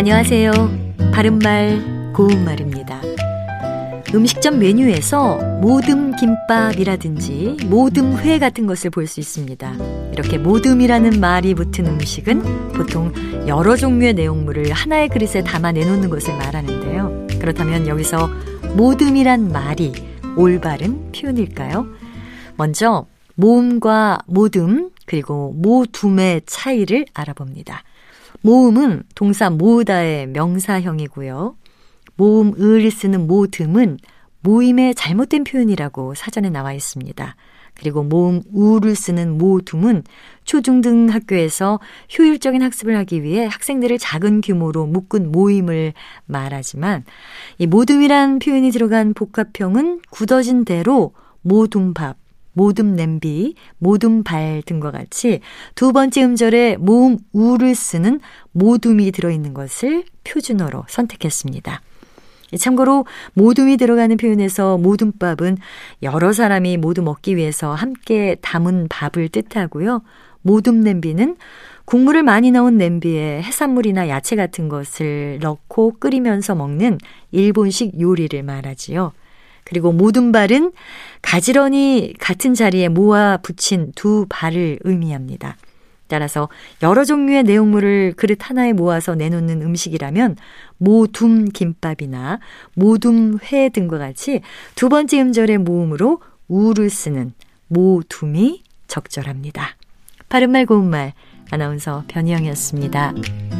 안녕하세요. 바른말, 고운말입니다. 음식점 메뉴에서 모듬 김밥이라든지 모듬회 같은 것을 볼 수 있습니다. 이렇게 모듬이라는 말이 붙은 음식은 보통 여러 종류의 내용물을 하나의 그릇에 담아 내놓는 것을 말하는데요. 그렇다면 여기서 모듬이란 말이 올바른 표현일까요? 먼저 모음과 모듬 그리고 모둠의 차이를 알아봅니다. 모음은 동사 모으다의 명사형이고요. 모음을 쓰는 모듬은 모임의 잘못된 표현이라고 사전에 나와 있습니다. 그리고 모음 우를 쓰는 모둠은 초중등 학교에서 효율적인 학습을 하기 위해 학생들을 작은 규모로 묶은 모임을 말하지만 이 모둠이란 표현이 들어간 복합형은 굳어진 대로 모둠밥, 모둠 냄비, 모둠 발 등과 같이 두 번째 음절에 모음 우를 쓰는 모둠이 들어있는 것을 표준어로 선택했습니다. 참고로 모둠이 들어가는 표현에서 모둠밥은 여러 사람이 모두 먹기 위해서 함께 담은 밥을 뜻하고요. 모둠 냄비는 국물을 많이 넣은 냄비에 해산물이나 야채 같은 것을 넣고 끓이면서 먹는 일본식 요리를 말하지요. 그리고 모둠발은 가지런히 같은 자리에 모아 붙인 두 발을 의미합니다. 따라서 여러 종류의 내용물을 그릇 하나에 모아서 내놓는 음식이라면 모둠 김밥이나 모둠 회 등과 같이 두 번째 음절의 모음으로 우를 쓰는 모둠이 적절합니다. 바른말 고운말 아나운서 변희영이었습니다.